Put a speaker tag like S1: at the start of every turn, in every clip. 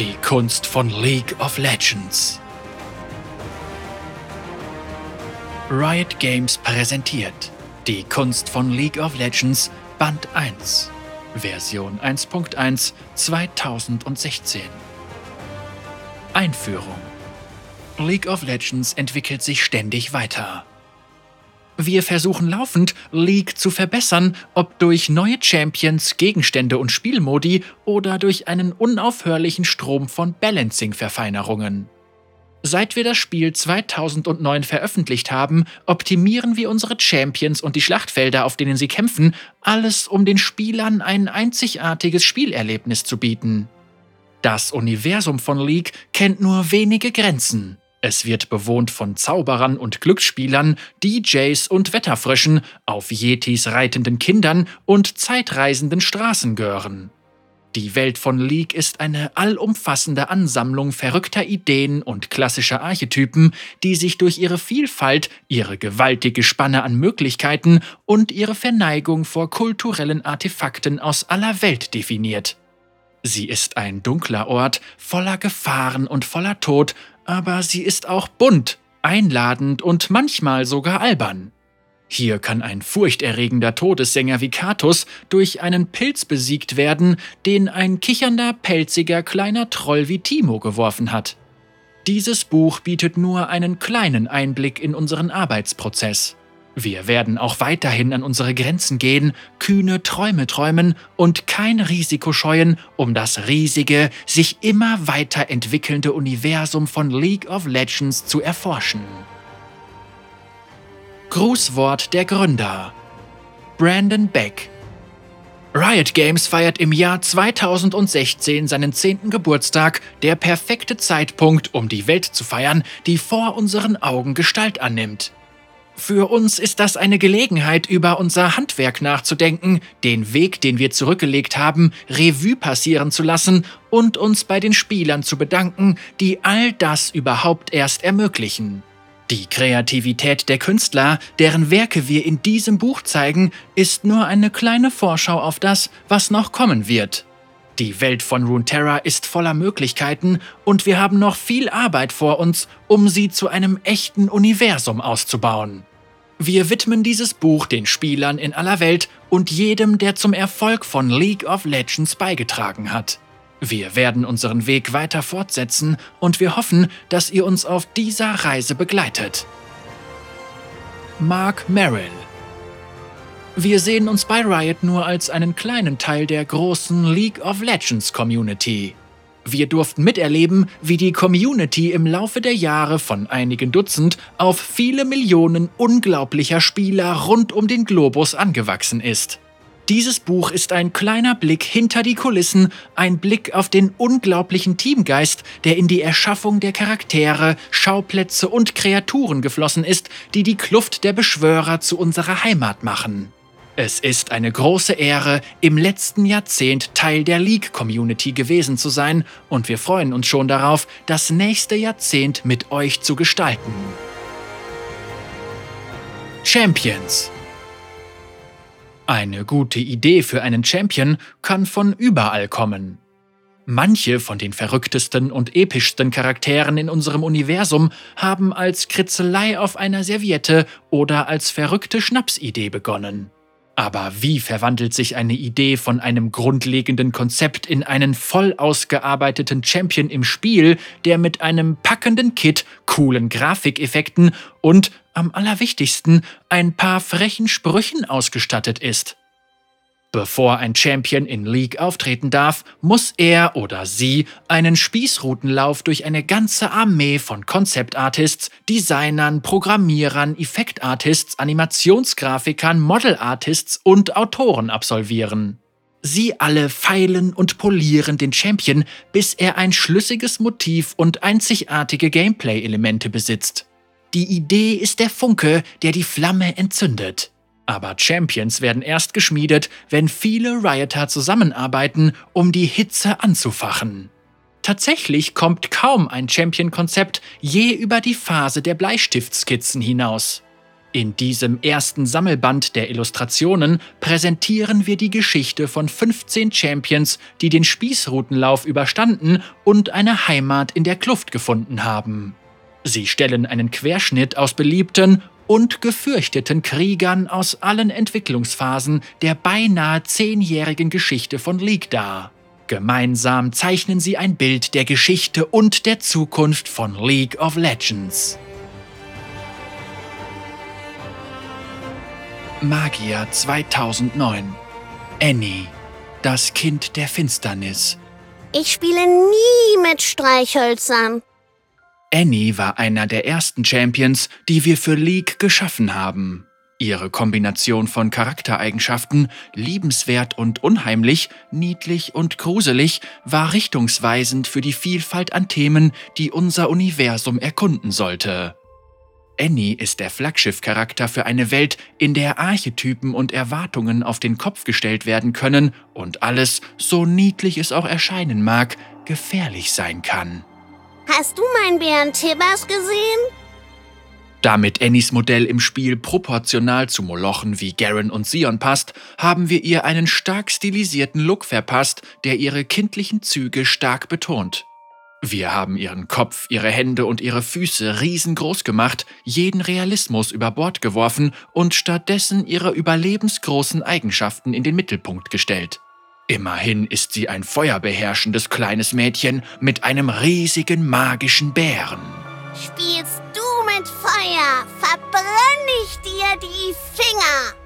S1: Die Kunst von League of Legends. Riot Games präsentiert Die Kunst von League of Legends Band 1, Version 1.1 2016. Einführung. League of Legends entwickelt sich ständig weiter. Wir versuchen laufend, League zu verbessern, ob durch neue Champions, Gegenstände und Spielmodi oder durch einen unaufhörlichen Strom von Balancing-Verfeinerungen. Seit wir das Spiel 2009 veröffentlicht haben, optimieren wir unsere Champions und die Schlachtfelder, auf denen sie kämpfen, alles um den Spielern ein einzigartiges Spielerlebnis zu bieten. Das Universum von League kennt nur wenige Grenzen. Es wird bewohnt von Zauberern und Glücksspielern, DJs und Wetterfröschen, auf Yetis reitenden Kindern und zeitreisenden Straßengören. Die Welt von League ist eine allumfassende Ansammlung verrückter Ideen und klassischer Archetypen, die sich durch ihre Vielfalt, ihre gewaltige Spanne an Möglichkeiten und ihre Verneigung vor kulturellen Artefakten aus aller Welt definiert. Sie ist ein dunkler Ort, voller Gefahren und voller Tod, aber sie ist auch bunt, einladend und manchmal sogar albern. Hier kann ein furchterregender Todessänger wie Katus durch einen Pilz besiegt werden, den ein kichernder, pelziger kleiner Troll wie Timo geworfen hat. Dieses Buch bietet nur einen kleinen Einblick in unseren Arbeitsprozess. Wir werden auch weiterhin an unsere Grenzen gehen, kühne Träume träumen und kein Risiko scheuen, um das riesige, sich immer weiter entwickelnde Universum von League of Legends zu erforschen. Grußwort der Gründer Brandon Beck Riot Games feiert im Jahr 2016 seinen 10. Geburtstag, der perfekte Zeitpunkt, um die Welt zu feiern, die vor unseren Augen Gestalt annimmt. Für uns ist das eine Gelegenheit, über unser Handwerk nachzudenken, den Weg, den wir zurückgelegt haben, Revue passieren zu lassen und uns bei den Spielern zu bedanken, die all das überhaupt erst ermöglichen. Die Kreativität der Künstler, deren Werke wir in diesem Buch zeigen, ist nur eine kleine Vorschau auf das, was noch kommen wird. Die Welt von Runeterra ist voller Möglichkeiten und wir haben noch viel Arbeit vor uns, um sie zu einem echten Universum auszubauen. Wir widmen dieses Buch den Spielern in aller Welt und jedem, der zum Erfolg von League of Legends beigetragen hat. Wir werden unseren Weg weiter fortsetzen und wir hoffen, dass ihr uns auf dieser Reise begleitet. Mark Merrill Wir sehen uns bei Riot nur als einen kleinen Teil der großen League of Legends Community. Wir durften miterleben, wie die Community im Laufe der Jahre von einigen Dutzend auf viele Millionen unglaublicher Spieler rund um den Globus angewachsen ist. Dieses Buch ist ein kleiner Blick hinter die Kulissen, ein Blick auf den unglaublichen Teamgeist, der in die Erschaffung der Charaktere, Schauplätze und Kreaturen geflossen ist, die die Kluft der Beschwörer zu unserer Heimat machen. Es ist eine große Ehre, im letzten Jahrzehnt Teil der League-Community gewesen zu sein und wir freuen uns schon darauf, das nächste Jahrzehnt mit euch zu gestalten. Champions Eine gute Idee für einen Champion kann von überall kommen. Manche von den verrücktesten und epischsten Charakteren in unserem Universum haben als Kritzelei auf einer Serviette oder als verrückte Schnapsidee begonnen. Aber wie verwandelt sich eine Idee von einem grundlegenden Konzept in einen voll ausgearbeiteten Champion im Spiel, der mit einem packenden Kit, coolen Grafikeffekten und, am allerwichtigsten, ein paar frechen Sprüchen ausgestattet ist? Bevor ein Champion in League auftreten darf, muss er oder sie einen Spießrutenlauf durch eine ganze Armee von Concept Artists, Designern, Programmierern, Effektartists, Animationsgrafikern, Model Artists und Autoren absolvieren. Sie alle feilen und polieren den Champion, bis er ein schlüssiges Motiv und einzigartige Gameplay-Elemente besitzt. Die Idee ist der Funke, der die Flamme entzündet. Aber Champions werden erst geschmiedet, wenn viele Rioter zusammenarbeiten, um die Hitze anzufachen. Tatsächlich kommt kaum ein Champion-Konzept je über die Phase der Bleistiftskizzen hinaus. In diesem ersten Sammelband der Illustrationen präsentieren wir die Geschichte von 15 Champions, die den Spießrutenlauf überstanden und eine Heimat in der Kluft gefunden haben. Sie stellen einen Querschnitt aus beliebten und gefürchteten Kriegern aus allen Entwicklungsphasen der beinahe zehnjährigen Geschichte von League dar. Gemeinsam zeichnen sie ein Bild der Geschichte und der Zukunft von League of Legends. Magier 2009 Annie, das Kind der Finsternis.
S2: Ich spiele nie mit Streichhölzern.
S1: Annie war einer der ersten Champions, die wir für League geschaffen haben. Ihre Kombination von Charaktereigenschaften, liebenswert und unheimlich, niedlich und gruselig, war richtungsweisend für die Vielfalt an Themen, die unser Universum erkunden sollte. Annie ist der Flaggschiff-Charakter für eine Welt, in der Archetypen und Erwartungen auf den Kopf gestellt werden können und alles, so niedlich es auch erscheinen mag, gefährlich sein kann.
S2: Hast du meinen Bären Tibbers gesehen?
S1: Damit Annies Modell im Spiel proportional zu Molochen wie Garen und Sion passt, haben wir ihr einen stark stilisierten Look verpasst, der ihre kindlichen Züge stark betont. Wir haben ihren Kopf, ihre Hände und ihre Füße riesengroß gemacht, jeden Realismus über Bord geworfen und stattdessen ihre überlebensgroßen Eigenschaften in den Mittelpunkt gestellt. Immerhin ist sie ein feuerbeherrschendes kleines Mädchen mit einem riesigen magischen Bären.
S2: Spielst du mit Feuer, verbrenne ich dir die Finger.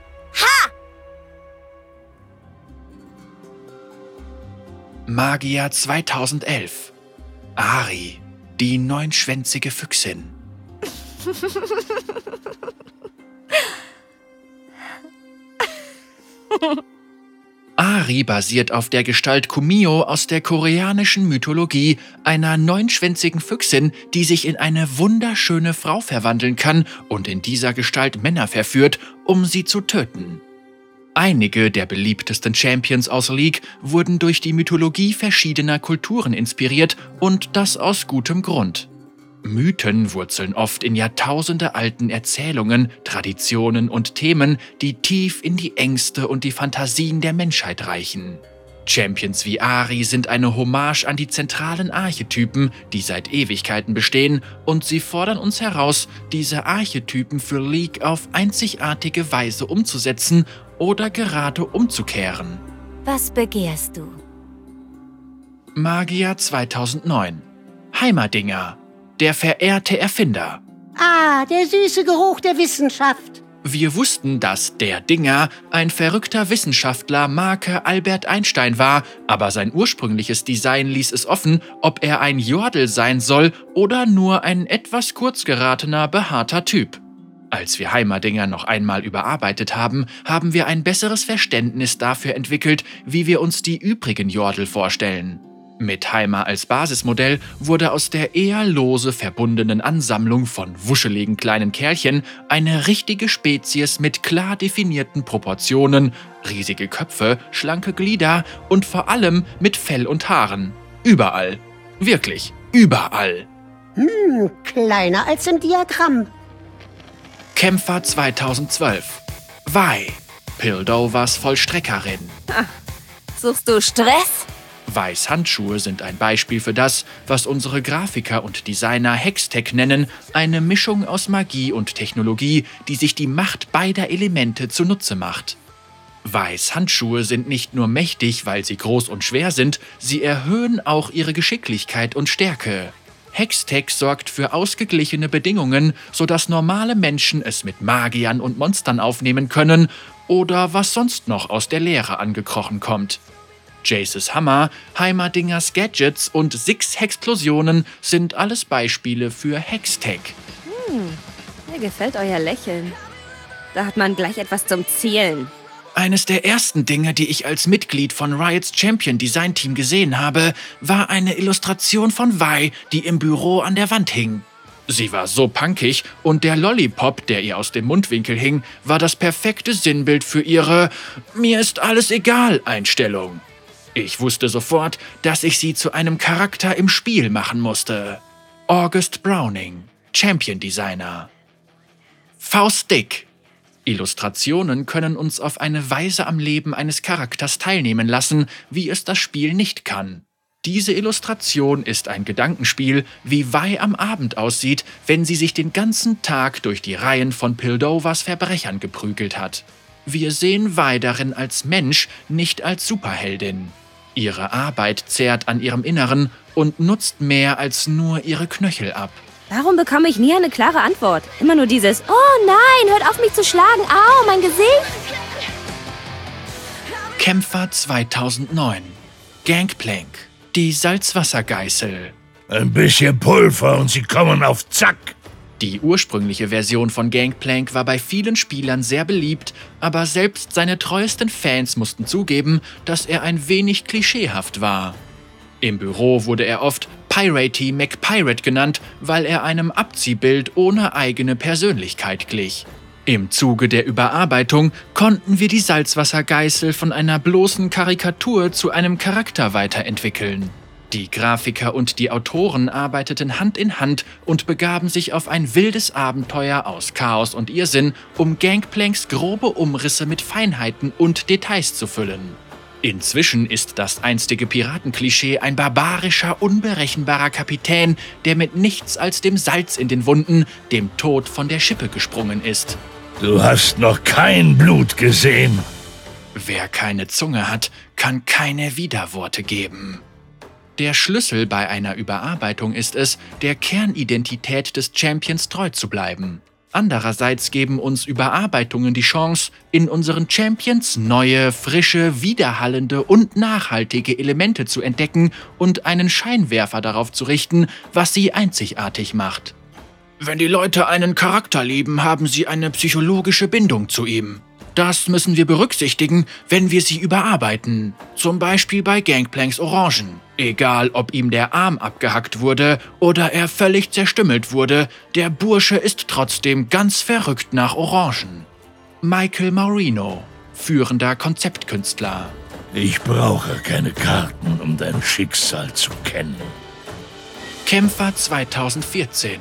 S2: Ha!
S1: Magier 2011 Ari, die neunschwänzige Füchsin. Ari basiert auf der Gestalt Kumio aus der koreanischen Mythologie, einer neunschwänzigen Füchsin, die sich in eine wunderschöne Frau verwandeln kann und in dieser Gestalt Männer verführt, um sie zu töten. Einige der beliebtesten Champions aus League wurden durch die Mythologie verschiedener Kulturen inspiriert und das aus gutem Grund. Mythen wurzeln oft in jahrtausendealten Erzählungen, Traditionen und Themen, die tief in die Ängste und die Fantasien der Menschheit reichen. Champions wie Ari sind eine Hommage an die zentralen Archetypen, die seit Ewigkeiten bestehen, und sie fordern uns heraus, diese Archetypen für League auf einzigartige Weise umzusetzen oder gerade umzukehren.
S3: Was begehrst du?
S1: Magier 2009 Heimerdinger, der verehrte Erfinder.
S4: Ah, der süße Geruch der Wissenschaft.
S1: Wir wussten, dass der Dinger ein verrückter Wissenschaftler Marke Albert Einstein war, aber sein ursprüngliches Design ließ es offen, ob er ein Jordel sein soll oder nur ein etwas kurz geratener, behaarter Typ. Als wir Heimerdinger noch einmal überarbeitet haben, haben wir ein besseres Verständnis dafür entwickelt, wie wir uns die übrigen Jordel vorstellen. Mit Heimer als Basismodell wurde aus der eher lose verbundenen Ansammlung von wuscheligen kleinen Kerlchen eine richtige Spezies mit klar definierten Proportionen, riesige Köpfe, schlanke Glieder und vor allem mit Fell und Haaren. Überall. Wirklich, überall.
S4: Hm, kleiner als im Diagramm.
S1: Kämpfer 2012. Vai, Pildovers Vollstreckerin.
S3: Suchst du Stress?
S1: Weiß Handschuhe sind ein Beispiel für das, was unsere Grafiker und Designer Hextech nennen, eine Mischung aus Magie und Technologie, die sich die Macht beider Elemente zunutze macht. Weiß Handschuhe sind nicht nur mächtig, weil sie groß und schwer sind, sie erhöhen auch ihre Geschicklichkeit und Stärke. Hextech sorgt für ausgeglichene Bedingungen, sodass normale Menschen es mit Magiern und Monstern aufnehmen können oder was sonst noch aus der Leere angekrochen kommt. Jaces Hammer, Heimerdingers Gadgets und Six Hexplosionen sind alles Beispiele für Hextech.
S3: Hm, mir gefällt euer Lächeln. Da hat man gleich etwas zum Zielen.
S1: Eines der ersten Dinge, die ich als Mitglied von Riots Champion Design Team gesehen habe, war eine Illustration von Vi, die im Büro an der Wand hing. Sie war so punkig und der Lollipop, der ihr aus dem Mundwinkel hing, war das perfekte Sinnbild für ihre Mir ist alles egal Einstellung. Ich wusste sofort, dass ich sie zu einem Charakter im Spiel machen musste. August Browning, Champion Designer. Faustdick. Illustrationen können uns auf eine Weise am Leben eines Charakters teilnehmen lassen, wie es das Spiel nicht kann. Diese Illustration ist ein Gedankenspiel, wie Vi am Abend aussieht, wenn sie sich den ganzen Tag durch die Reihen von Pildovas Verbrechern geprügelt hat. Wir sehen Vi darin als Mensch, nicht als Superheldin. Ihre Arbeit zehrt an ihrem Inneren und nutzt mehr als nur ihre Knöchel ab.
S3: Warum bekomme ich nie eine klare Antwort? Immer nur dieses Oh nein, hört auf mich zu schlagen. Au, mein Gesicht.
S1: Kämpfer 2009 Gangplank Die Salzwassergeißel
S5: Ein bisschen Pulver und sie kommen auf Zack.
S1: Die ursprüngliche Version von Gangplank war bei vielen Spielern sehr beliebt, aber selbst seine treuesten Fans mussten zugeben, dass er ein wenig klischeehaft war. Im Büro wurde er oft Piratey McPirate genannt, weil er einem Abziehbild ohne eigene Persönlichkeit glich. Im Zuge der Überarbeitung konnten wir die Salzwassergeißel von einer bloßen Karikatur zu einem Charakter weiterentwickeln. Die Grafiker und die Autoren arbeiteten Hand in Hand und begaben sich auf ein wildes Abenteuer aus Chaos und Irrsinn, um Gangplanks grobe Umrisse mit Feinheiten und Details zu füllen. Inzwischen ist das einstige Piratenklischee ein barbarischer, unberechenbarer Kapitän, der mit nichts als dem Salz in den Wunden dem Tod von der Schippe gesprungen ist.
S5: Du hast noch kein Blut gesehen.
S1: Wer keine Zunge hat, kann keine Widerworte geben. Der Schlüssel bei einer Überarbeitung ist es, der Kernidentität des Champions treu zu bleiben. Andererseits geben uns Überarbeitungen die Chance, in unseren Champions neue, frische, widerhallende und nachhaltige Elemente zu entdecken und einen Scheinwerfer darauf zu richten, was sie einzigartig macht. Wenn die Leute einen Charakter lieben, haben sie eine psychologische Bindung zu ihm. Das müssen wir berücksichtigen, wenn wir sie überarbeiten. Zum Beispiel bei Gangplanks Orangen. Egal, ob ihm der Arm abgehackt wurde oder er völlig zerstümmelt wurde, der Bursche ist trotzdem ganz verrückt nach Orangen. Michael Maurino, führender Konzeptkünstler.
S5: Ich brauche keine Karten, um dein Schicksal zu kennen.
S1: Kämpfer 2014.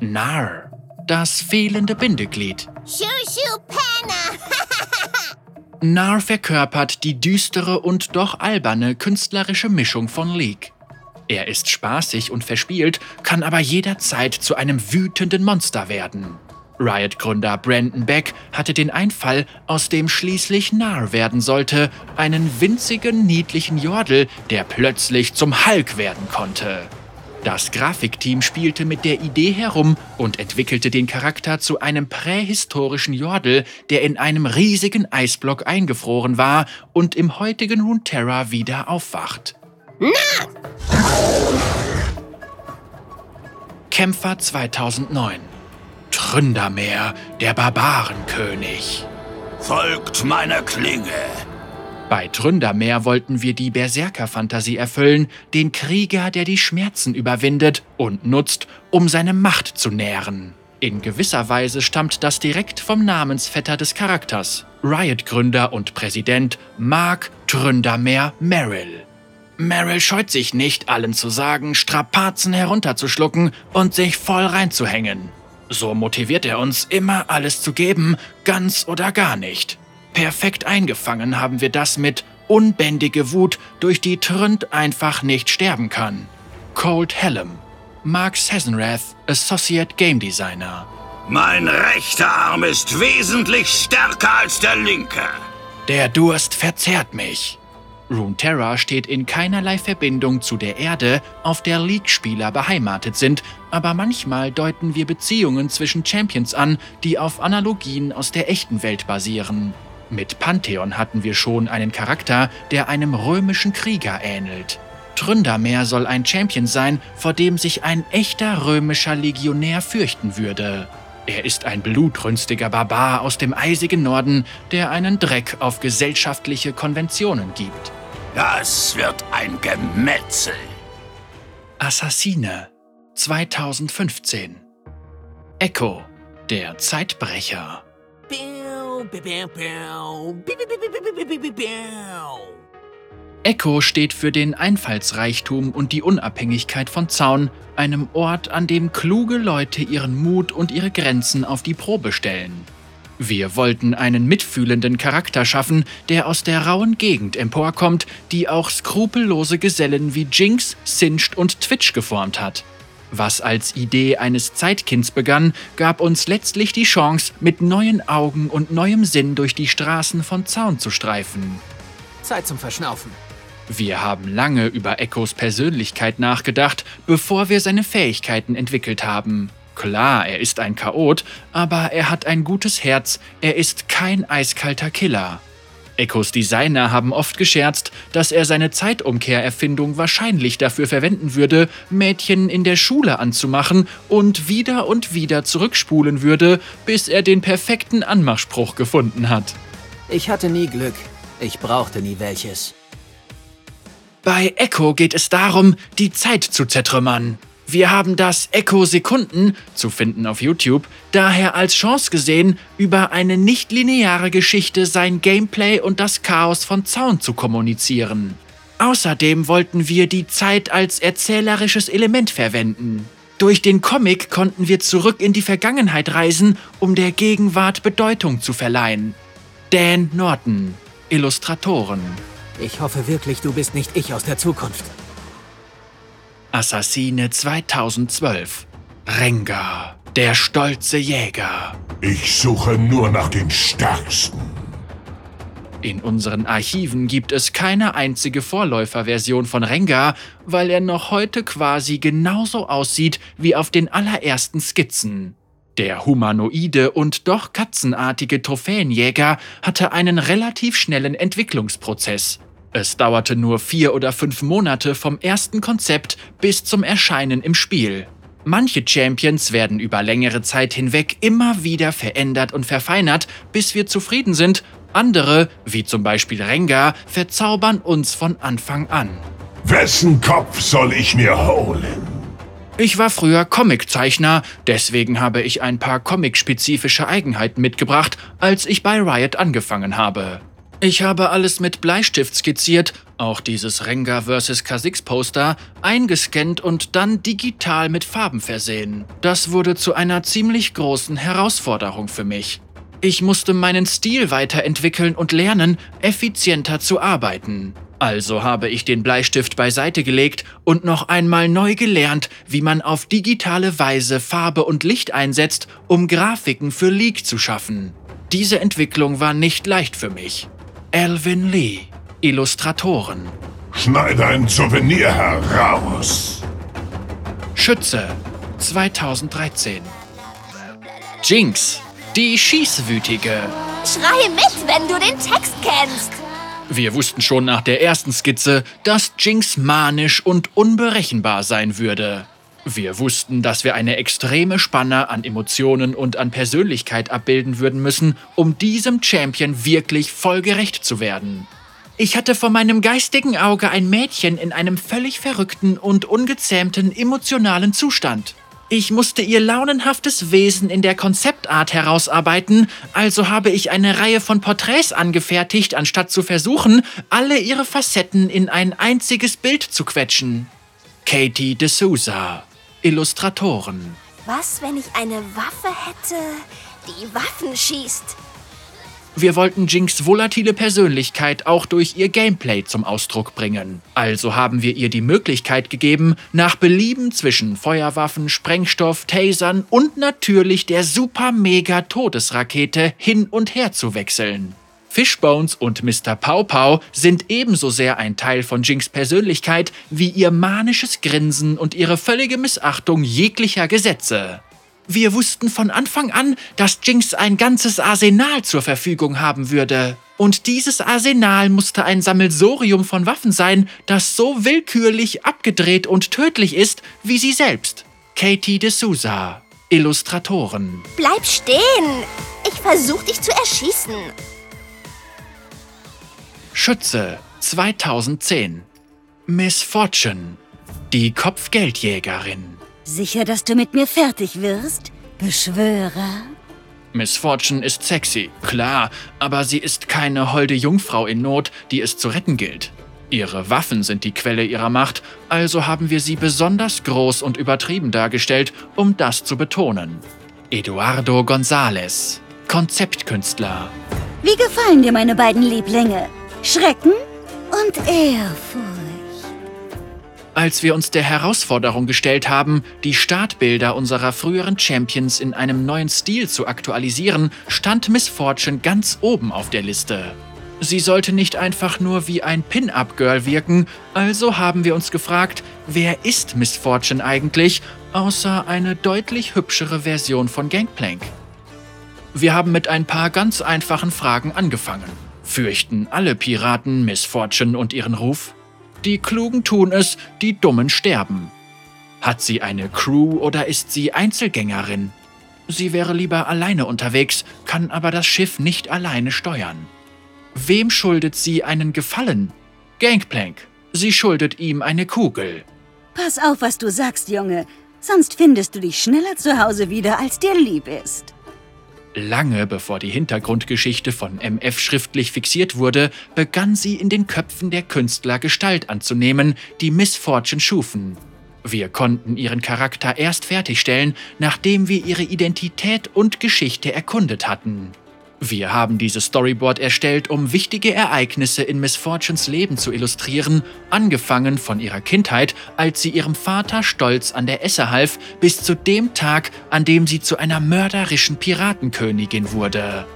S1: Nar, das fehlende Bindeglied.
S2: Shushu Penner.
S1: Nar verkörpert die düstere und doch alberne künstlerische Mischung von League. Er ist spaßig und verspielt, kann aber jederzeit zu einem wütenden Monster werden. Riot-Gründer Brandon Beck hatte den Einfall, aus dem schließlich Nar werden sollte, einen winzigen, niedlichen Jordel, der plötzlich zum Hulk werden konnte. Das Grafikteam spielte mit der Idee herum und entwickelte den Charakter zu einem prähistorischen Jordel, der in einem riesigen Eisblock eingefroren war und im heutigen Runeterra wieder aufwacht. Kämpfer 2009 Tründermeer, der Barbarenkönig.
S5: Folgt meiner Klinge.
S1: Bei Tründermeer wollten wir die Berserker-Fantasie erfüllen, den Krieger, der die Schmerzen überwindet und nutzt, um seine Macht zu nähren. In gewisser Weise stammt das direkt vom Namensvetter des Charakters, Riot-Gründer und Präsident Mark Tründermeer Merrill. Merrill scheut sich nicht, allen zu sagen, Strapazen herunterzuschlucken und sich voll reinzuhängen. So motiviert er uns, immer alles zu geben, ganz oder gar nicht. Perfekt eingefangen haben wir das mit unbändige Wut, durch die Tründ einfach nicht sterben kann. Cold Hellum, Mark Sessenrath, Associate Game Designer.
S5: Mein rechter Arm ist wesentlich stärker als der linke.
S1: Der Durst verzehrt mich. Runeterra steht in keinerlei Verbindung zu der Erde, auf der League-Spieler beheimatet sind, aber manchmal deuten wir Beziehungen zwischen Champions an, die auf Analogien aus der echten Welt basieren. Mit Pantheon hatten wir schon einen Charakter, der einem römischen Krieger ähnelt. Tründermeer soll ein Champion sein, vor dem sich ein echter römischer Legionär fürchten würde. Er ist ein blutrünstiger Barbar aus dem eisigen Norden, der einen Dreck auf gesellschaftliche Konventionen gibt.
S5: Das wird ein Gemetzel.
S1: Assassine 2015 Echo, der Zeitbrecher. Echo steht für den Einfallsreichtum und die Unabhängigkeit von Zaun, einem Ort, an dem kluge Leute ihren Mut und ihre Grenzen auf die Probe stellen. Wir wollten einen mitfühlenden Charakter schaffen, der aus der rauen Gegend emporkommt, die auch skrupellose Gesellen wie Jinx, Singed und Twitch geformt hat. Was als Idee eines Zeitkinds begann, gab uns letztlich die Chance, mit neuen Augen und neuem Sinn durch die Straßen von Zaun zu streifen.
S6: Zeit zum Verschnaufen.
S1: Wir haben lange über Echos Persönlichkeit nachgedacht, bevor wir seine Fähigkeiten entwickelt haben. Klar, er ist ein Chaot, aber er hat ein gutes Herz, er ist kein eiskalter Killer. Echos Designer haben oft gescherzt, dass er seine Zeitumkehrerfindung wahrscheinlich dafür verwenden würde, Mädchen in der Schule anzumachen und wieder und wieder zurückspulen würde, bis er den perfekten Anmachspruch gefunden hat.
S6: Ich hatte nie Glück. Ich brauchte nie welches.
S1: Bei Echo geht es darum, die Zeit zu zertrümmern. Wir haben das Echo Sekunden, zu finden auf YouTube, daher als Chance gesehen, über eine nicht-lineare Geschichte sein Gameplay und das Chaos von Zaun zu kommunizieren. Außerdem wollten wir die Zeit als erzählerisches Element verwenden. Durch den Comic konnten wir zurück in die Vergangenheit reisen, um der Gegenwart Bedeutung zu verleihen. Dan Norton, Illustratoren.
S6: Ich hoffe wirklich, du bist nicht ich aus der Zukunft.
S1: Assassine 2012. Rengar, der stolze Jäger.
S7: Ich suche nur nach den Stärksten.
S1: In unseren Archiven gibt es keine einzige Vorläuferversion von Rengar, weil er noch heute quasi genauso aussieht wie auf den allerersten Skizzen. Der humanoide und doch katzenartige Trophäenjäger hatte einen relativ schnellen Entwicklungsprozess. Es dauerte nur vier oder fünf Monate vom ersten Konzept bis zum Erscheinen im Spiel. Manche Champions werden über längere Zeit hinweg immer wieder verändert und verfeinert, bis wir zufrieden sind. Andere, wie zum Beispiel Rengar, verzaubern uns von Anfang an.
S7: Wessen Kopf soll ich mir holen?
S1: Ich war früher Comiczeichner, deswegen habe ich ein paar comic-spezifische Eigenheiten mitgebracht, als ich bei Riot angefangen habe. Ich habe alles mit Bleistift skizziert, auch dieses Rengar vs. Kha'Zix Poster, eingescannt und dann digital mit Farben versehen. Das wurde zu einer ziemlich großen Herausforderung für mich. Ich musste meinen Stil weiterentwickeln und lernen, effizienter zu arbeiten. Also habe ich den Bleistift beiseite gelegt und noch einmal neu gelernt, wie man auf digitale Weise Farbe und Licht einsetzt, um Grafiken für League zu schaffen. Diese Entwicklung war nicht leicht für mich. Alvin Lee, Illustratoren.
S7: Schneide ein Souvenir heraus.
S1: Schütze, 2013. Jinx, die Schießwütige.
S2: Schrei mit, wenn du den Text kennst.
S1: Wir wussten schon nach der ersten Skizze, dass Jinx manisch und unberechenbar sein würde. Wir wussten, dass wir eine extreme Spanne an Emotionen und an Persönlichkeit abbilden würden müssen, um diesem Champion wirklich vollgerecht zu werden. Ich hatte vor meinem geistigen Auge ein Mädchen in einem völlig verrückten und ungezähmten emotionalen Zustand. Ich musste ihr launenhaftes Wesen in der Konzeptart herausarbeiten, also habe ich eine Reihe von Porträts angefertigt, anstatt zu versuchen, alle ihre Facetten in ein einziges Bild zu quetschen. Katie D'Souza, Illustratoren.
S2: Was, wenn ich eine Waffe hätte, die Waffen schießt?
S1: Wir wollten Jinx volatile Persönlichkeit auch durch ihr Gameplay zum Ausdruck bringen. Also haben wir ihr die Möglichkeit gegeben, nach Belieben zwischen Feuerwaffen, Sprengstoff, Tasern und natürlich der super-mega-Todesrakete hin und her zu wechseln. Fishbones und Mr. Pow Pow sind ebenso sehr ein Teil von Jinx Persönlichkeit wie ihr manisches Grinsen und ihre völlige Missachtung jeglicher Gesetze. Wir wussten von Anfang an, dass Jinx ein ganzes Arsenal zur Verfügung haben würde. Und dieses Arsenal musste ein Sammelsorium von Waffen sein, das so willkürlich, abgedreht und tödlich ist wie sie selbst. Katie D'Souza, Illustratoren.
S2: Bleib stehen! Ich versuch dich zu erschießen.
S1: Schütze 2010. Miss Fortune, die Kopfgeldjägerin.
S8: Sicher, dass du mit mir fertig wirst? Beschwörer?
S1: Miss Fortune ist sexy, klar, aber sie ist keine holde Jungfrau in Not, die es zu retten gilt. Ihre Waffen sind die Quelle ihrer Macht, also haben wir sie besonders groß und übertrieben dargestellt, um das zu betonen. Eduardo González, Konzeptkünstler.
S8: Wie gefallen dir meine beiden Lieblinge? Schrecken und Ehrfurcht.
S1: Als wir uns der Herausforderung gestellt haben, die Startbilder unserer früheren Champions in einem neuen Stil zu aktualisieren, stand Miss Fortune ganz oben auf der Liste. Sie sollte nicht einfach nur wie ein Pin-Up-Girl wirken, also haben wir uns gefragt, wer ist Miss Fortune eigentlich, außer eine deutlich hübschere Version von Gangplank? Wir haben mit ein paar ganz einfachen Fragen angefangen. Fürchten alle Piraten Miss Fortune und ihren Ruf? Die Klugen tun es, die Dummen sterben. Hat sie eine Crew oder ist sie Einzelgängerin? Sie wäre lieber alleine unterwegs, kann aber das Schiff nicht alleine steuern. Wem schuldet sie einen Gefallen? Gangplank. Sie schuldet ihm eine Kugel.
S8: Pass auf, was du sagst, Junge. Sonst findest du dich schneller zu Hause wieder, als dir lieb ist.
S1: Lange bevor die Hintergrundgeschichte von MF schriftlich fixiert wurde, begann sie in den Köpfen der Künstler Gestalt anzunehmen, die Miss Fortune schufen. Wir konnten ihren Charakter erst fertigstellen, nachdem wir ihre Identität und Geschichte erkundet hatten. Wir haben dieses Storyboard erstellt, um wichtige Ereignisse in Miss Fortunes Leben zu illustrieren, angefangen von ihrer Kindheit, als sie ihrem Vater stolz an der Esse half, bis zu dem Tag, an dem sie zu einer mörderischen Piratenkönigin wurde.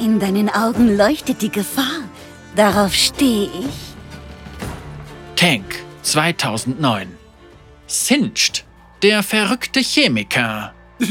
S8: In deinen Augen leuchtet die Gefahr. Darauf stehe ich.
S1: Tank 2009 Singed, der verrückte Chemiker.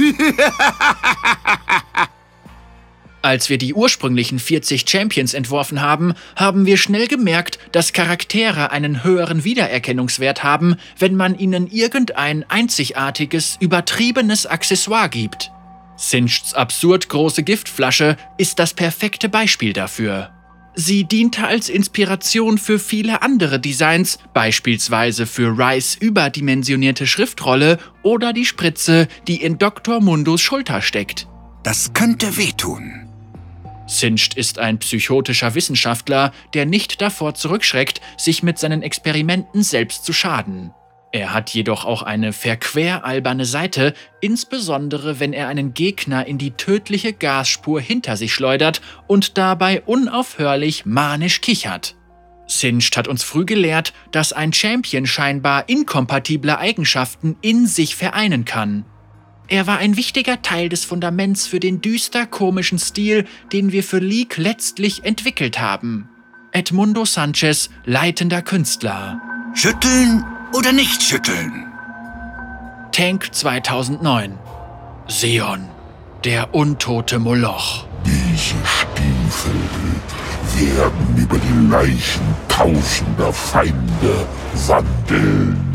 S1: Als wir die ursprünglichen 40 Champions entworfen haben, haben wir schnell gemerkt, dass Charaktere einen höheren Wiedererkennungswert haben, wenn man ihnen irgendein einzigartiges, übertriebenes Accessoire gibt. Sinchs absurd große Giftflasche ist das perfekte Beispiel dafür. Sie diente als Inspiration für viele andere Designs, beispielsweise für Rice überdimensionierte Schriftrolle oder die Spritze, die in Dr. Mundos Schulter steckt.
S5: Das könnte wehtun.
S1: Singed ist ein psychotischer Wissenschaftler, der nicht davor zurückschreckt, sich mit seinen Experimenten selbst zu schaden. Er hat jedoch auch eine verquer-alberne Seite, insbesondere wenn er einen Gegner in die tödliche Gasspur hinter sich schleudert und dabei unaufhörlich manisch kichert. Singed hat uns früh gelehrt, dass ein Champion scheinbar inkompatible Eigenschaften in sich vereinen kann. Er war ein wichtiger Teil des Fundaments für den düster komischen Stil, den wir für League letztlich entwickelt haben. Edmundo Sanchez, leitender Künstler.
S5: Schütteln oder nicht schütteln?
S1: Tank 2009. Seon, der untote Moloch.
S7: Diese Stiefel werden über die Leichen tausender Feinde wandeln.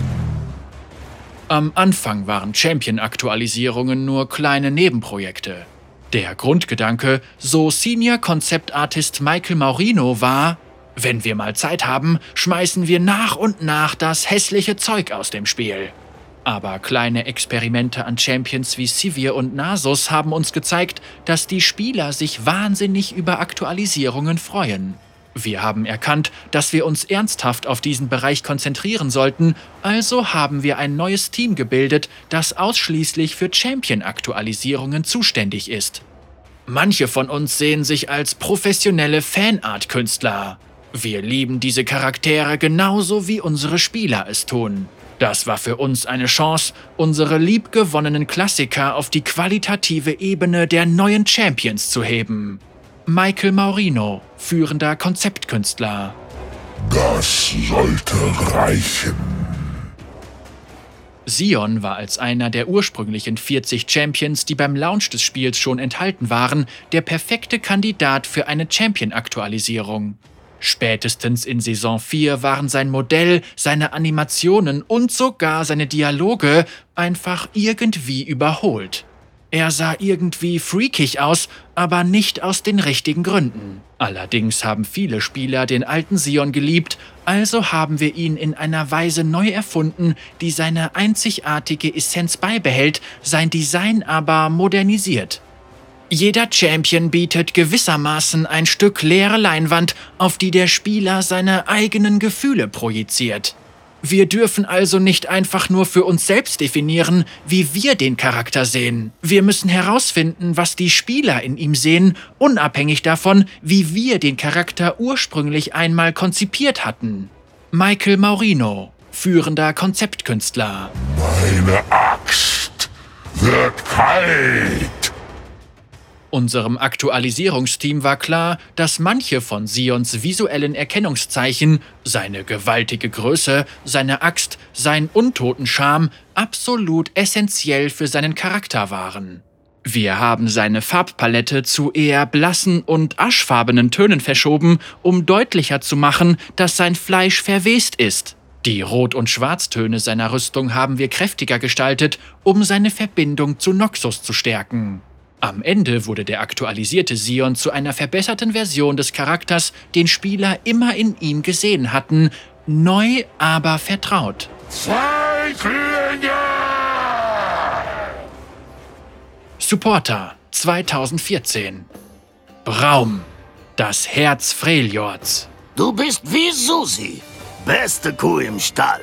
S1: Am Anfang waren Champion-Aktualisierungen nur kleine Nebenprojekte. Der Grundgedanke, so Senior Concept Artist Michael Maurino war, wenn wir mal Zeit haben, schmeißen wir nach und nach das hässliche Zeug aus dem Spiel. Aber kleine Experimente an Champions wie Sivir und Nasus haben uns gezeigt, dass die Spieler sich wahnsinnig über Aktualisierungen freuen. Wir haben erkannt, dass wir uns ernsthaft auf diesen Bereich konzentrieren sollten, also haben wir ein neues Team gebildet, das ausschließlich für Champion-Aktualisierungen zuständig ist. Manche von uns sehen sich als professionelle Fanart-Künstler. Wir lieben diese Charaktere genauso wie unsere Spieler es tun. Das war für uns eine Chance, unsere liebgewonnenen Klassiker auf die qualitative Ebene der neuen Champions zu heben. Michael Maurino, führender Konzeptkünstler.
S7: Das sollte reichen.
S1: Sion war als einer der ursprünglichen 40 Champions, die beim Launch des Spiels schon enthalten waren, der perfekte Kandidat für eine Champion-Aktualisierung. Spätestens in Saison 4 waren sein Modell, seine Animationen und sogar seine Dialoge einfach irgendwie überholt. Er sah irgendwie freakig aus, aber nicht aus den richtigen Gründen. Allerdings haben viele Spieler den alten Sion geliebt, also haben wir ihn in einer Weise neu erfunden, die seine einzigartige Essenz beibehält, sein Design aber modernisiert. Jeder Champion bietet gewissermaßen ein Stück leere Leinwand, auf die der Spieler seine eigenen Gefühle projiziert. Wir dürfen also nicht einfach nur für uns selbst definieren, wie wir den Charakter sehen. Wir müssen herausfinden, was die Spieler in ihm sehen, unabhängig davon, wie wir den Charakter ursprünglich einmal konzipiert hatten. Michael Maurino, führender Konzeptkünstler.
S7: Meine Axt wird kalt.
S1: Unserem Aktualisierungsteam war klar, dass manche von Sions visuellen Erkennungszeichen, seine gewaltige Größe, seine Axt, sein Untotenscham, absolut essentiell für seinen Charakter waren. Wir haben seine Farbpalette zu eher blassen und aschfarbenen Tönen verschoben, um deutlicher zu machen, dass sein Fleisch verwest ist. Die Rot- und Schwarztöne seiner Rüstung haben wir kräftiger gestaltet, um seine Verbindung zu Noxus zu stärken. Am Ende wurde der aktualisierte Sion zu einer verbesserten Version des Charakters, den Spieler immer in ihm gesehen hatten, neu aber vertraut.
S7: Zeitlinge!
S1: Supporter 2014 Braum, das Herz Freljords.
S5: Du bist wie Susi. Beste Kuh im Stall.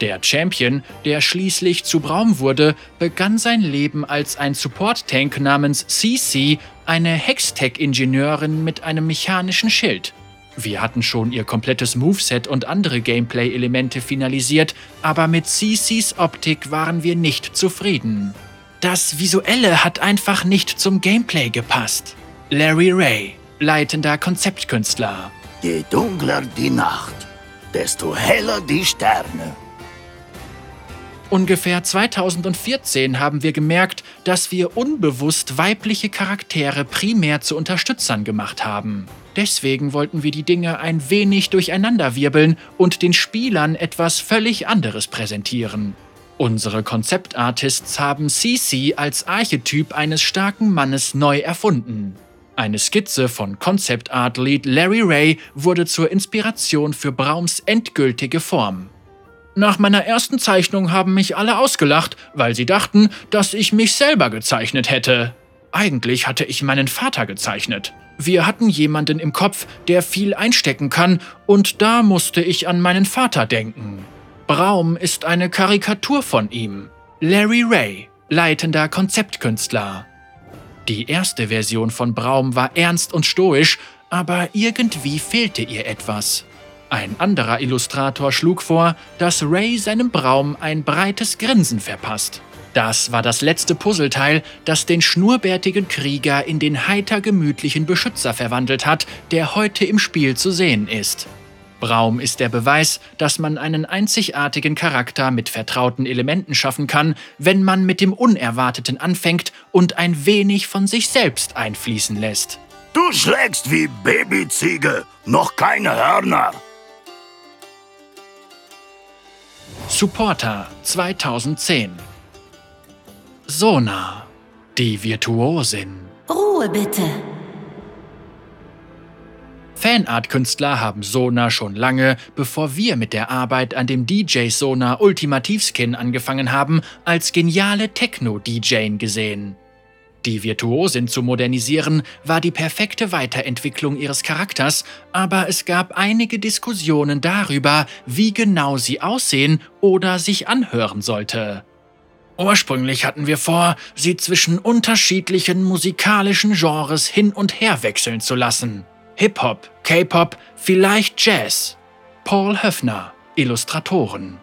S1: Der Champion, der schließlich zu Braum wurde, begann sein Leben als ein Support-Tank namens CC, eine Hextech-Ingenieurin mit einem mechanischen Schild. Wir hatten schon ihr komplettes Moveset und andere Gameplay-Elemente finalisiert, aber mit CCs Optik waren wir nicht zufrieden. Das Visuelle hat einfach nicht zum Gameplay gepasst. Larry Ray, leitender Konzeptkünstler.
S5: Je dunkler die Nacht, desto heller die Sterne.
S1: Ungefähr 2014 haben wir gemerkt, dass wir unbewusst weibliche Charaktere primär zu Unterstützern gemacht haben. Deswegen wollten wir die Dinge ein wenig durcheinanderwirbeln und den Spielern etwas völlig anderes präsentieren. Unsere Konzeptartists haben CC als Archetyp eines starken Mannes neu erfunden. Eine Skizze von Concept Art Lead Larry Ray wurde zur Inspiration für Braums endgültige Form. Nach meiner ersten Zeichnung haben mich alle ausgelacht, weil sie dachten, dass ich mich selber gezeichnet hätte. Eigentlich hatte ich meinen Vater gezeichnet. Wir hatten jemanden im Kopf, der viel einstecken kann, und da musste ich an meinen Vater denken. Braum ist eine Karikatur von ihm. Larry Ray, leitender Konzeptkünstler. Die erste Version von Braum war ernst und stoisch, aber irgendwie fehlte ihr etwas. Ein anderer Illustrator schlug vor, dass Ray seinem Braum ein breites Grinsen verpasst. Das war das letzte Puzzleteil, das den schnurrbärtigen Krieger in den heiter gemütlichen Beschützer verwandelt hat, der heute im Spiel zu sehen ist. Braum ist der Beweis, dass man einen einzigartigen Charakter mit vertrauten Elementen schaffen kann, wenn man mit dem Unerwarteten anfängt und ein wenig von sich selbst einfließen lässt.
S5: Du schlägst wie Babyziege, noch keine Hörner.
S1: Supporter 2010 Sona, die Virtuosin.
S8: Ruhe bitte.
S1: Fanart-Künstler haben Sona schon lange, bevor wir mit der Arbeit an dem DJ Sona Ultimativskin angefangen haben, als geniale Techno-DJin gesehen. Die Virtuosin zu modernisieren war die perfekte Weiterentwicklung ihres Charakters, aber es gab einige Diskussionen darüber, wie genau sie aussehen oder sich anhören sollte. Ursprünglich hatten wir vor, sie zwischen unterschiedlichen musikalischen Genres hin und her wechseln zu lassen. Hip-Hop, K-Pop, vielleicht Jazz. Paul Höfner, Illustratoren.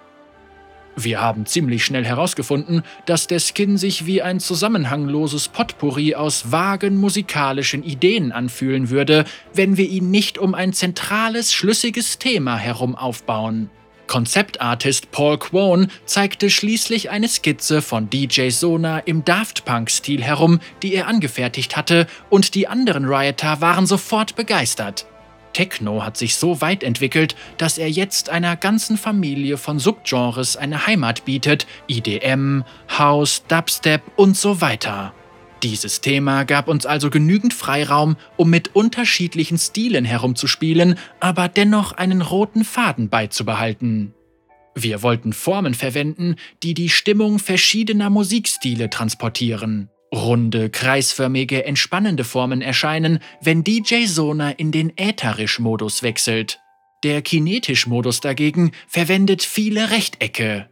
S1: Wir haben ziemlich schnell herausgefunden, dass der Skin sich wie ein zusammenhangloses Potpourri aus vagen musikalischen Ideen anfühlen würde, wenn wir ihn nicht um ein zentrales, schlüssiges Thema herum aufbauen. Konzeptartist Paul Quone zeigte schließlich eine Skizze von DJ Sona im Daft Punk-Stil herum, die er angefertigt hatte, und die anderen Rioter waren sofort begeistert. Techno hat sich so weit entwickelt, dass er jetzt einer ganzen Familie von Subgenres eine Heimat bietet, IDM, House, Dubstep und so weiter. Dieses Thema gab uns also genügend Freiraum, um mit unterschiedlichen Stilen herumzuspielen, aber dennoch einen roten Faden beizubehalten. Wir wollten Formen verwenden, die die Stimmung verschiedener Musikstile transportieren. Runde, kreisförmige, entspannende Formen erscheinen, wenn DJ Sona in den Ätherisch-Modus wechselt. Der Kinetisch-Modus dagegen verwendet viele Rechtecke.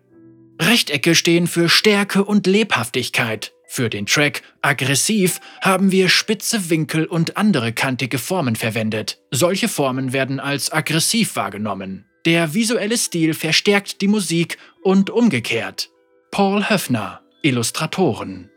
S1: Rechtecke stehen für Stärke und Lebhaftigkeit. Für den Track Aggressiv haben wir spitze Winkel und andere kantige Formen verwendet. Solche Formen werden als aggressiv wahrgenommen. Der visuelle Stil verstärkt die Musik und umgekehrt. Paul Höfner, Illustratoren.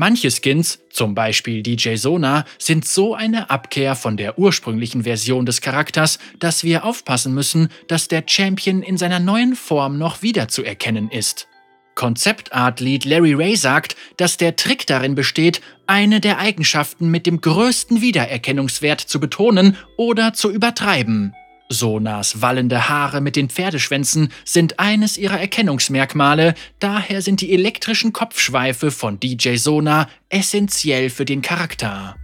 S1: Manche Skins, zum Beispiel DJ Sona, sind so eine Abkehr von der ursprünglichen Version des Charakters, dass wir aufpassen müssen, dass der Champion in seiner neuen Form noch wiederzuerkennen ist. Konzeptart-Lead Larry Ray sagt, dass der Trick darin besteht, eine der Eigenschaften mit dem größten Wiedererkennungswert zu betonen oder zu übertreiben. Sonas wallende Haare mit den Pferdeschwänzen sind eines ihrer Erkennungsmerkmale, daher sind die elektrischen Kopfschweife von DJ Sona essentiell für den Charakter.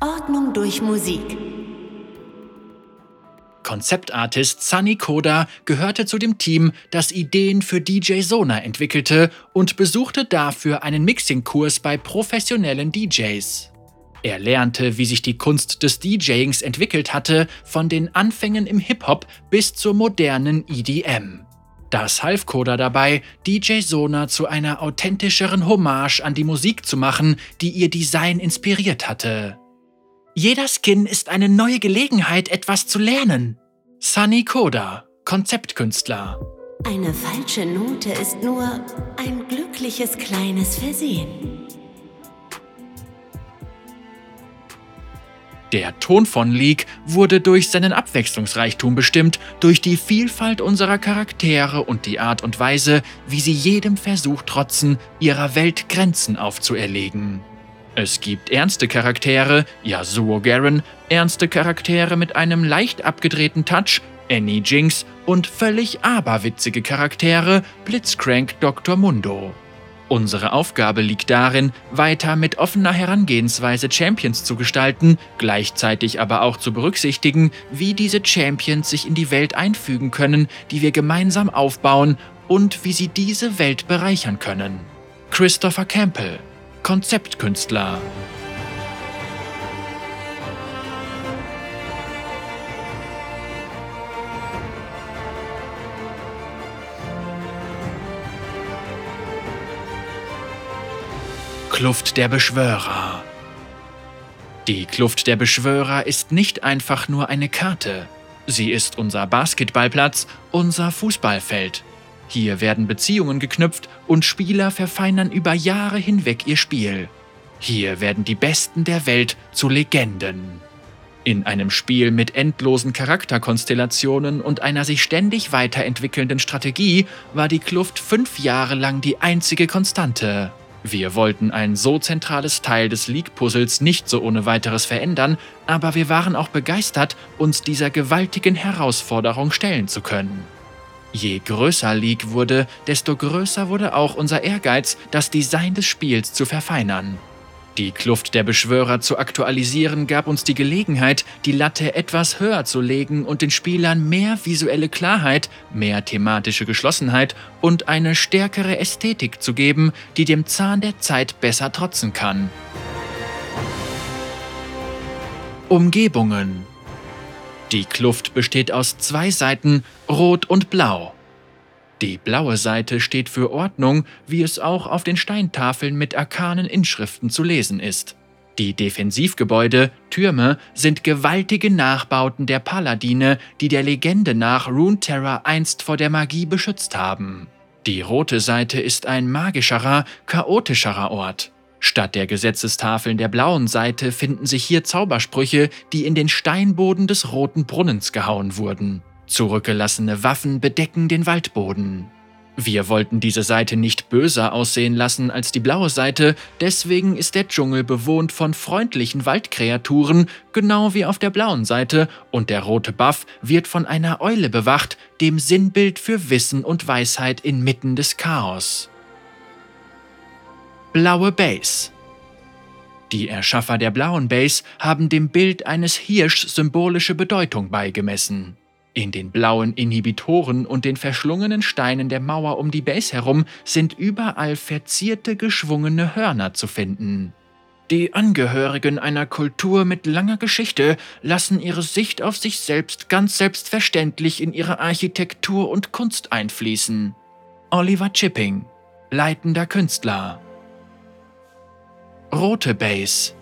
S9: Ordnung durch Musik.
S1: Konzeptartist Sunny Koda gehörte zu dem Team, das Ideen für DJ Sona entwickelte und besuchte dafür einen Mixing-Kurs bei professionellen DJs. Er lernte, wie sich die Kunst des DJings entwickelt hatte, von den Anfängen im Hip-Hop bis zur modernen EDM. Das half Koda dabei, DJ Sona zu einer authentischeren Hommage an die Musik zu machen, die ihr Design inspiriert hatte. Jeder Skin ist eine neue Gelegenheit, etwas zu lernen. Sunny Koda, Konzeptkünstler.
S9: Eine falsche Note ist nur ein glückliches kleines Versehen.
S1: Der Ton von League wurde durch seinen Abwechslungsreichtum bestimmt, durch die Vielfalt unserer Charaktere und die Art und Weise, wie sie jedem Versuch trotzen, ihrer Welt Grenzen aufzuerlegen. Es gibt ernste Charaktere, Yasuo Garen, ernste Charaktere mit einem leicht abgedrehten Touch, Annie Jinx und völlig aberwitzige Charaktere, Blitzcrank Dr. Mundo. Unsere Aufgabe liegt darin, weiter mit offener Herangehensweise Champions zu gestalten, gleichzeitig aber auch zu berücksichtigen, wie diese Champions sich in die Welt einfügen können, die wir gemeinsam aufbauen und wie sie diese Welt bereichern können. Christopher Campbell, Konzeptkünstler. Kluft der Beschwörer. Die Kluft der Beschwörer ist nicht einfach nur eine Karte. Sie ist unser Basketballplatz, unser Fußballfeld. Hier werden Beziehungen geknüpft und Spieler verfeinern über Jahre hinweg ihr Spiel. Hier werden die Besten der Welt zu Legenden. In einem Spiel mit endlosen Charakterkonstellationen und einer sich ständig weiterentwickelnden Strategie war die Kluft fünf Jahre lang die einzige Konstante. Wir wollten ein so zentrales Teil des League-Puzzles nicht so ohne weiteres verändern, aber wir waren auch begeistert, uns dieser gewaltigen Herausforderung stellen zu können. Je größer League wurde, desto größer wurde auch unser Ehrgeiz, das Design des Spiels zu verfeinern. Die Kluft der Beschwörer zu aktualisieren gab uns die Gelegenheit, die Latte etwas höher zu legen und den Spielern mehr visuelle Klarheit, mehr thematische Geschlossenheit und eine stärkere Ästhetik zu geben, die dem Zahn der Zeit besser trotzen kann. Umgebungen Die Kluft besteht aus zwei Seiten, rot und blau. Die blaue Seite steht für Ordnung, wie es auch auf den Steintafeln mit arkanen Inschriften zu lesen ist. Die Defensivgebäude, Türme, sind gewaltige Nachbauten der Paladine, die der Legende nach Runeterra einst vor der Magie beschützt haben. Die rote Seite ist ein magischerer, chaotischerer Ort. Statt der Gesetzestafeln der blauen Seite finden sich hier Zaubersprüche, die in den Steinboden des roten Brunnens gehauen wurden. Zurückgelassene Waffen bedecken den Waldboden. Wir wollten diese Seite nicht böser aussehen lassen als die blaue Seite, deswegen ist der Dschungel bewohnt von freundlichen Waldkreaturen, genau wie auf der blauen Seite, und der rote Buff wird von einer Eule bewacht, dem Sinnbild für Wissen und Weisheit inmitten des Chaos. Blaue Base Die Erschaffer der blauen Base haben dem Bild eines Hirschs symbolische Bedeutung beigemessen. In den blauen Inhibitoren und den verschlungenen Steinen der Mauer um die Base herum sind überall verzierte, geschwungene Hörner zu finden. Die Angehörigen einer Kultur mit langer Geschichte lassen ihre Sicht auf sich selbst ganz selbstverständlich in ihre Architektur und Kunst einfließen. Oliver Chipping, leitender Künstler. Rote Base.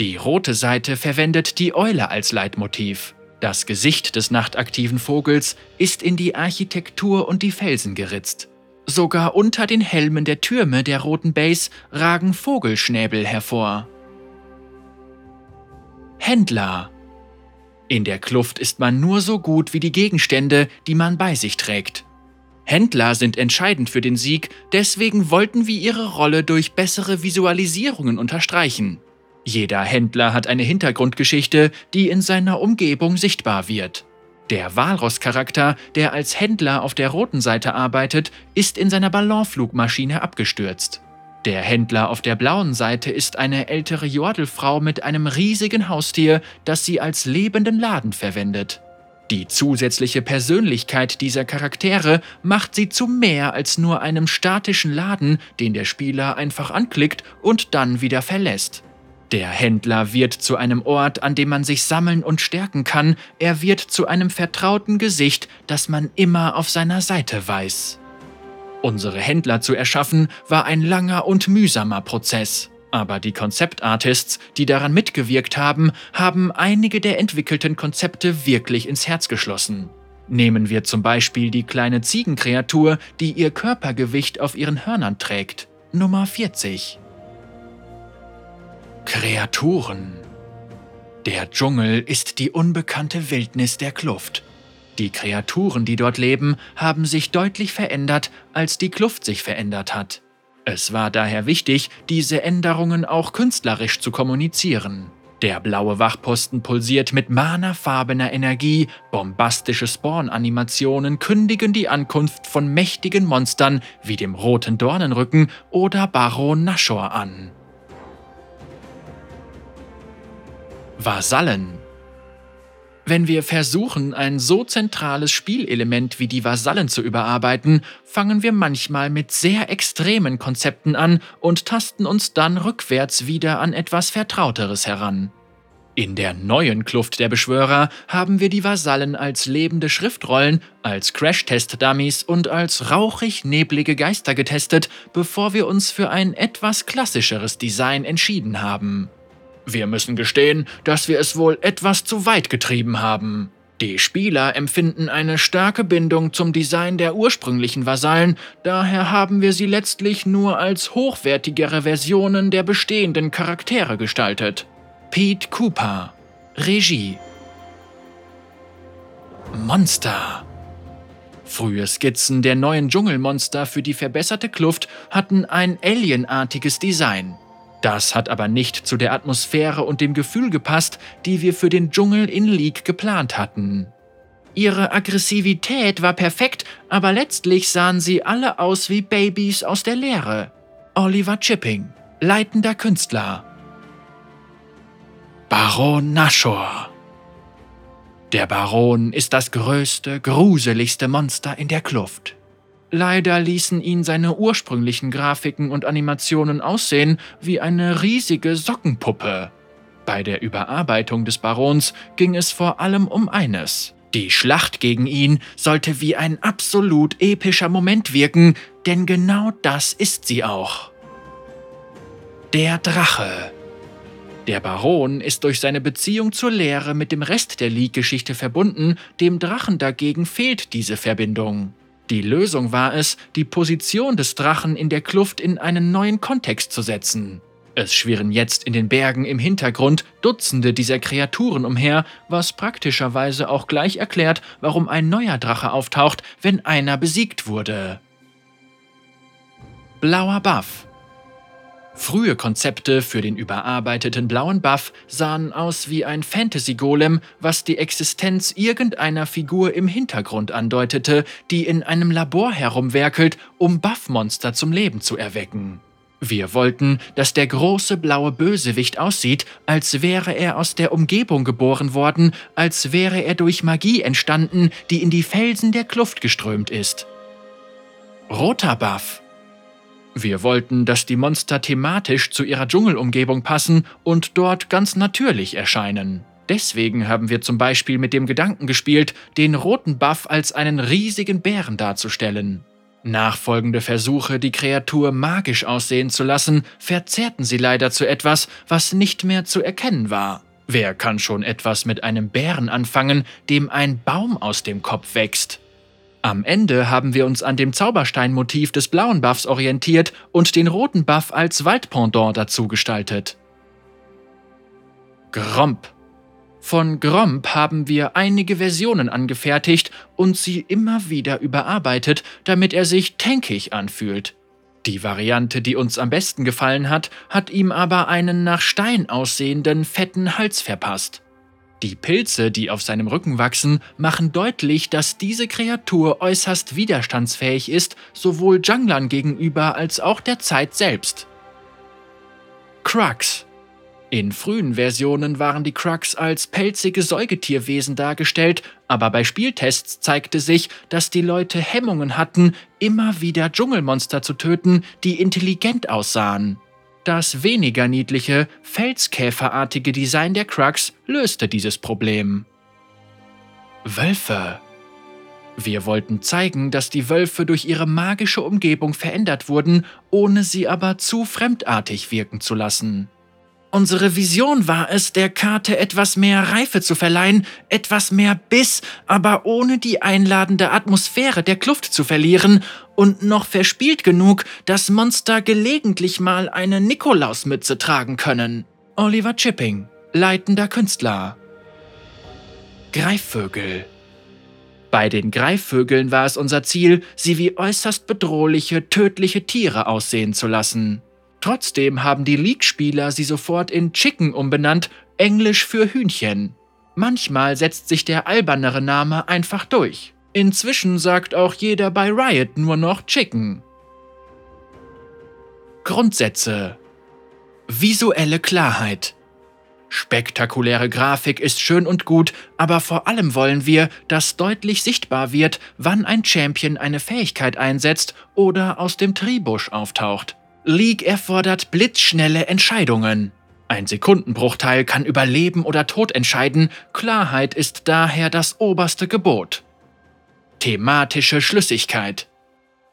S1: Die rote Seite verwendet die Eule als Leitmotiv. Das Gesicht des nachtaktiven Vogels ist in die Architektur und die Felsen geritzt. Sogar unter den Helmen der Türme der roten Base ragen Vogelschnäbel hervor. Händler. In der Kluft ist man nur so gut wie die Gegenstände, die man bei sich trägt. Händler sind entscheidend für den Sieg, deswegen wollten wir ihre Rolle durch bessere Visualisierungen unterstreichen. Jeder Händler hat eine Hintergrundgeschichte, die in seiner Umgebung sichtbar wird. Der Walross-Charakter, der als Händler auf der roten Seite arbeitet, ist in seiner Ballonflugmaschine abgestürzt. Der Händler auf der blauen Seite ist eine ältere Jordelfrau mit einem riesigen Haustier, das sie als lebenden Laden verwendet. Die zusätzliche Persönlichkeit dieser Charaktere macht sie zu mehr als nur einem statischen Laden, den der Spieler einfach anklickt und dann wieder verlässt. Der Händler wird zu einem Ort, an dem man sich sammeln und stärken kann, er wird zu einem vertrauten Gesicht, das man immer auf seiner Seite weiß. Unsere Händler zu erschaffen, war ein langer und mühsamer Prozess. Aber die Konzeptartists, die daran mitgewirkt haben, haben einige der entwickelten Konzepte wirklich ins Herz geschlossen. Nehmen wir zum Beispiel die kleine Ziegenkreatur, die ihr Körpergewicht auf ihren Hörnern trägt. Nummer 40. Kreaturen. Der Dschungel ist die unbekannte Wildnis der Kluft. Die Kreaturen, die dort leben, haben sich deutlich verändert, als die Kluft sich verändert hat. Es war daher wichtig, diese Änderungen auch künstlerisch zu kommunizieren. Der blaue Wachposten pulsiert mit manafarbener Energie, bombastische Spawn-Animationen kündigen die Ankunft von mächtigen Monstern wie dem roten Dornenrücken oder Baron Nashor an. Vasallen. Wenn wir versuchen, ein so zentrales Spielelement wie die Vasallen zu überarbeiten, fangen wir manchmal mit sehr extremen Konzepten an und tasten uns dann rückwärts wieder an etwas Vertrauteres heran. In der neuen Kluft der Beschwörer haben wir die Vasallen als lebende Schriftrollen, als Crash-Test-Dummies und als rauchig-neblige Geister getestet, bevor wir uns für ein etwas klassischeres Design entschieden haben. Wir müssen gestehen, dass wir es wohl etwas zu weit getrieben haben. Die Spieler empfinden eine starke Bindung zum Design der ursprünglichen Vasallen, daher haben wir sie letztlich nur als hochwertigere Versionen der bestehenden Charaktere gestaltet. Pete Cooper Regie Monster Frühe Skizzen der neuen Dschungelmonster für die verbesserte Kluft hatten ein alienartiges Design. Das hat aber nicht zu der Atmosphäre und dem Gefühl gepasst, die wir für den Dschungel in League geplant hatten. Ihre Aggressivität war perfekt, aber letztlich sahen sie alle aus wie Babys aus der Leere. Oliver Chipping, leitender Künstler. Baron Nashor. Der Baron ist das größte, gruseligste Monster in der Kluft. Leider ließen ihn seine ursprünglichen Grafiken und Animationen aussehen wie eine riesige Sockenpuppe. Bei der Überarbeitung des Barons ging es vor allem um eines. Die Schlacht gegen ihn sollte wie ein absolut epischer Moment wirken, denn genau das ist sie auch. Der Drache. Der Baron ist durch seine Beziehung zur Lehre mit dem Rest der League-Geschichte verbunden, dem Drachen dagegen fehlt diese Verbindung. Die Lösung war es, die Position des Drachen in der Kluft in einen neuen Kontext zu setzen. Es schwirren jetzt in den Bergen im Hintergrund Dutzende dieser Kreaturen umher, was praktischerweise auch gleich erklärt, warum ein neuer Drache auftaucht, wenn einer besiegt wurde. Blauer Buff Frühe Konzepte für den überarbeiteten blauen Buff sahen aus wie ein Fantasy-Golem, was die Existenz irgendeiner Figur im Hintergrund andeutete, die in einem Labor herumwerkelt, um Buff-Monster zum Leben zu erwecken. Wir wollten, dass der große blaue Bösewicht aussieht, als wäre er aus der Umgebung geboren worden, als wäre er durch Magie entstanden, die in die Felsen der Kluft geströmt ist. Roter Buff. Wir wollten, dass die Monster thematisch zu ihrer Dschungelumgebung passen und dort ganz natürlich erscheinen. Deswegen haben wir zum Beispiel mit dem Gedanken gespielt, den roten Buff als einen riesigen Bären darzustellen. Nachfolgende Versuche, die Kreatur magisch aussehen zu lassen, verzerrten sie leider zu etwas, was nicht mehr zu erkennen war. Wer kann schon etwas mit einem Bären anfangen, dem ein Baum aus dem Kopf wächst? Am Ende haben wir uns an dem Zaubersteinmotiv des blauen Buffs orientiert und den roten Buff als Waldpendant dazu gestaltet. Gromp von Gromp haben wir einige Versionen angefertigt und sie immer wieder überarbeitet, damit er sich tankig anfühlt. Die Variante, die uns am besten gefallen hat, hat ihm aber einen nach Stein aussehenden fetten Hals verpasst. Die Pilze, die auf seinem Rücken wachsen, machen deutlich, dass diese Kreatur äußerst widerstandsfähig ist, sowohl Junglern gegenüber als auch der Zeit selbst. Crux in frühen Versionen waren die Krux als pelzige Säugetierwesen dargestellt, aber bei Spieltests zeigte sich, dass die Leute Hemmungen hatten, immer wieder Dschungelmonster zu töten, die intelligent aussahen. Das weniger niedliche, felskäferartige Design der Krux löste dieses Problem. Wölfe wir wollten zeigen, dass die Wölfe durch ihre magische Umgebung verändert wurden, ohne sie aber zu fremdartig wirken zu lassen. Unsere Vision war es, der Karte etwas mehr Reife zu verleihen, etwas mehr Biss, aber ohne die einladende Atmosphäre der Kluft zu verlieren und noch verspielt genug, dass Monster gelegentlich mal eine Nikolausmütze tragen können. Oliver Chipping, leitender Künstler. Greifvögel. Bei den Greifvögeln war es unser Ziel, sie wie äußerst bedrohliche, tödliche Tiere aussehen zu lassen. Trotzdem haben die League-Spieler sie sofort in Chicken umbenannt, englisch für Hühnchen. Manchmal setzt sich der albernere Name einfach durch. Inzwischen sagt auch jeder bei Riot nur noch Chicken. Grundsätze Visuelle Klarheit Spektakuläre Grafik ist schön und gut, aber vor allem wollen wir, dass deutlich sichtbar wird, wann ein Champion eine Fähigkeit einsetzt oder aus dem Tribusch auftaucht. League erfordert blitzschnelle Entscheidungen. Ein Sekundenbruchteil kann über Leben oder Tod entscheiden, Klarheit ist daher das oberste Gebot. Thematische Schlüssigkeit.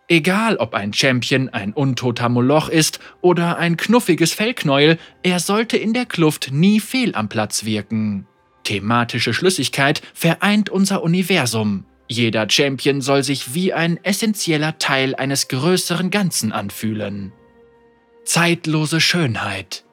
S1: Egal ob ein Champion ein untoter Moloch ist oder ein knuffiges Fellknäuel, er sollte in der Kluft nie fehl am Platz wirken. Thematische Schlüssigkeit vereint unser Universum. Jeder Champion soll sich wie ein essentieller Teil eines größeren Ganzen anfühlen zeitlose Schönheit.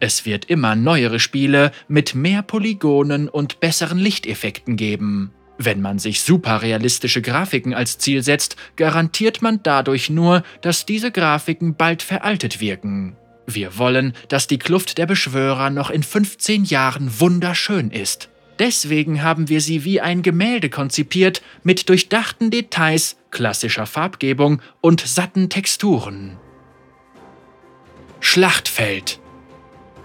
S1: Es wird immer neuere Spiele mit mehr Polygonen und besseren Lichteffekten geben. Wenn man sich superrealistische Grafiken als Ziel setzt, garantiert man dadurch nur, dass diese Grafiken bald veraltet wirken. Wir wollen, dass die Kluft der Beschwörer noch in 15 Jahren wunderschön ist. Deswegen haben wir sie wie ein Gemälde konzipiert, mit durchdachten Details, klassischer Farbgebung und satten Texturen. Schlachtfeld.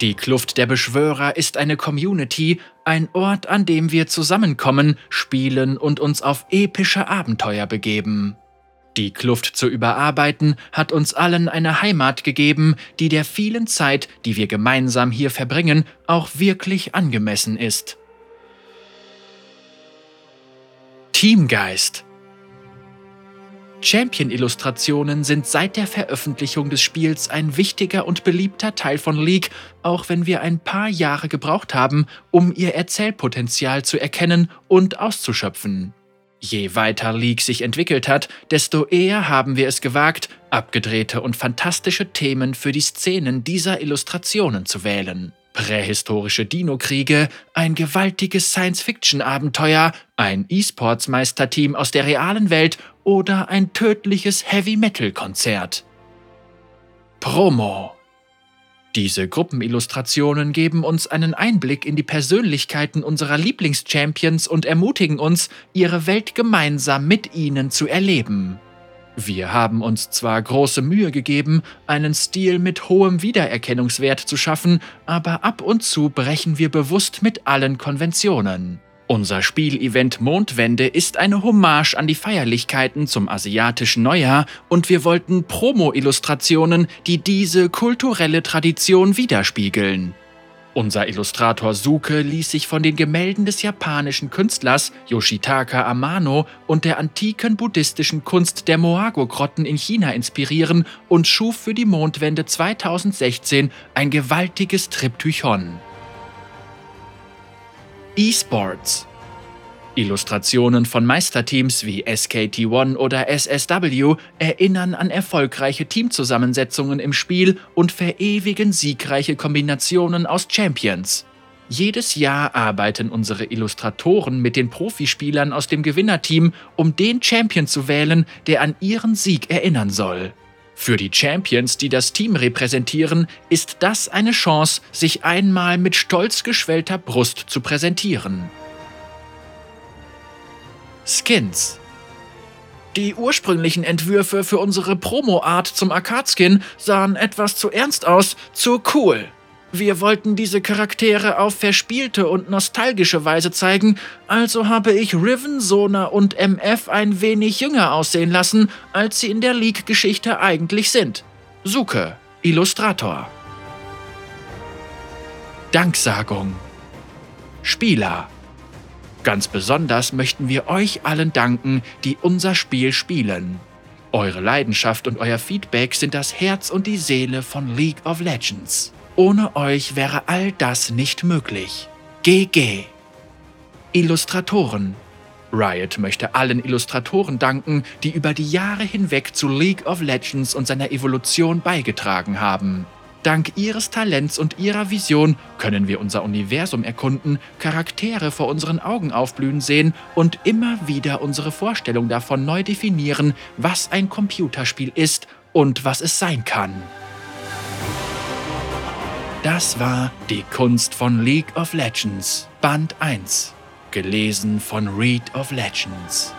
S1: Die Kluft der Beschwörer ist eine Community, ein Ort, an dem wir zusammenkommen, spielen und uns auf epische Abenteuer begeben. Die Kluft zu überarbeiten hat uns allen eine Heimat gegeben, die der vielen Zeit, die wir gemeinsam hier verbringen, auch wirklich angemessen ist. Teamgeist Champion-Illustrationen sind seit der Veröffentlichung des Spiels ein wichtiger und beliebter Teil von League, auch wenn wir ein paar Jahre gebraucht haben, um ihr Erzählpotenzial zu erkennen und auszuschöpfen. Je weiter League sich entwickelt hat, desto eher haben wir es gewagt, abgedrehte und fantastische Themen für die Szenen dieser Illustrationen zu wählen. Prähistorische Dino-Kriege, ein gewaltiges Science-Fiction-Abenteuer, ein E-Sports-Meisterteam aus der realen Welt oder ein tödliches Heavy-Metal-Konzert. Promo diese Gruppenillustrationen geben uns einen Einblick in die Persönlichkeiten unserer Lieblingschampions und ermutigen uns, ihre Welt gemeinsam mit ihnen zu erleben. Wir haben uns zwar große Mühe gegeben, einen Stil mit hohem Wiedererkennungswert zu schaffen, aber ab und zu brechen wir bewusst mit allen Konventionen. Unser Spielevent Mondwende ist eine Hommage an die Feierlichkeiten zum asiatischen Neujahr und wir wollten Promo-Illustrationen, die diese kulturelle Tradition widerspiegeln. Unser Illustrator Suke ließ sich von den Gemälden des japanischen Künstlers Yoshitaka Amano und der antiken buddhistischen Kunst der Moago-Grotten in China inspirieren und schuf für die Mondwende 2016 ein gewaltiges Triptychon. E-Sports Illustrationen von Meisterteams wie SKT1 oder SSW erinnern an erfolgreiche Teamzusammensetzungen im Spiel und verewigen siegreiche Kombinationen aus Champions. Jedes Jahr arbeiten unsere Illustratoren mit den Profispielern aus dem Gewinnerteam, um den Champion zu wählen, der an ihren Sieg erinnern soll. Für die Champions, die das Team repräsentieren, ist das eine Chance, sich einmal mit stolz geschwellter Brust zu präsentieren. Skins die ursprünglichen Entwürfe für unsere Promo-Art zum Arcade-Skin sahen etwas zu ernst aus, zu cool. Wir wollten diese Charaktere auf verspielte und nostalgische Weise zeigen, also habe ich Riven, Sona und MF ein wenig jünger aussehen lassen, als sie in der League-Geschichte eigentlich sind. Suke, Illustrator. Danksagung. Spieler. Ganz besonders möchten wir euch allen danken, die unser Spiel spielen. Eure Leidenschaft und euer Feedback sind das Herz und die Seele von League of Legends. Ohne euch wäre all das nicht möglich. GG. Illustratoren. Riot möchte allen Illustratoren danken, die über die Jahre hinweg zu League of Legends und seiner Evolution beigetragen haben. Dank ihres Talents und ihrer Vision können wir unser Universum erkunden, Charaktere vor unseren Augen aufblühen sehen und immer wieder unsere Vorstellung davon neu definieren, was ein Computerspiel ist und was es sein kann. Das war Die Kunst von League of Legends, Band 1, gelesen von Read of Legends.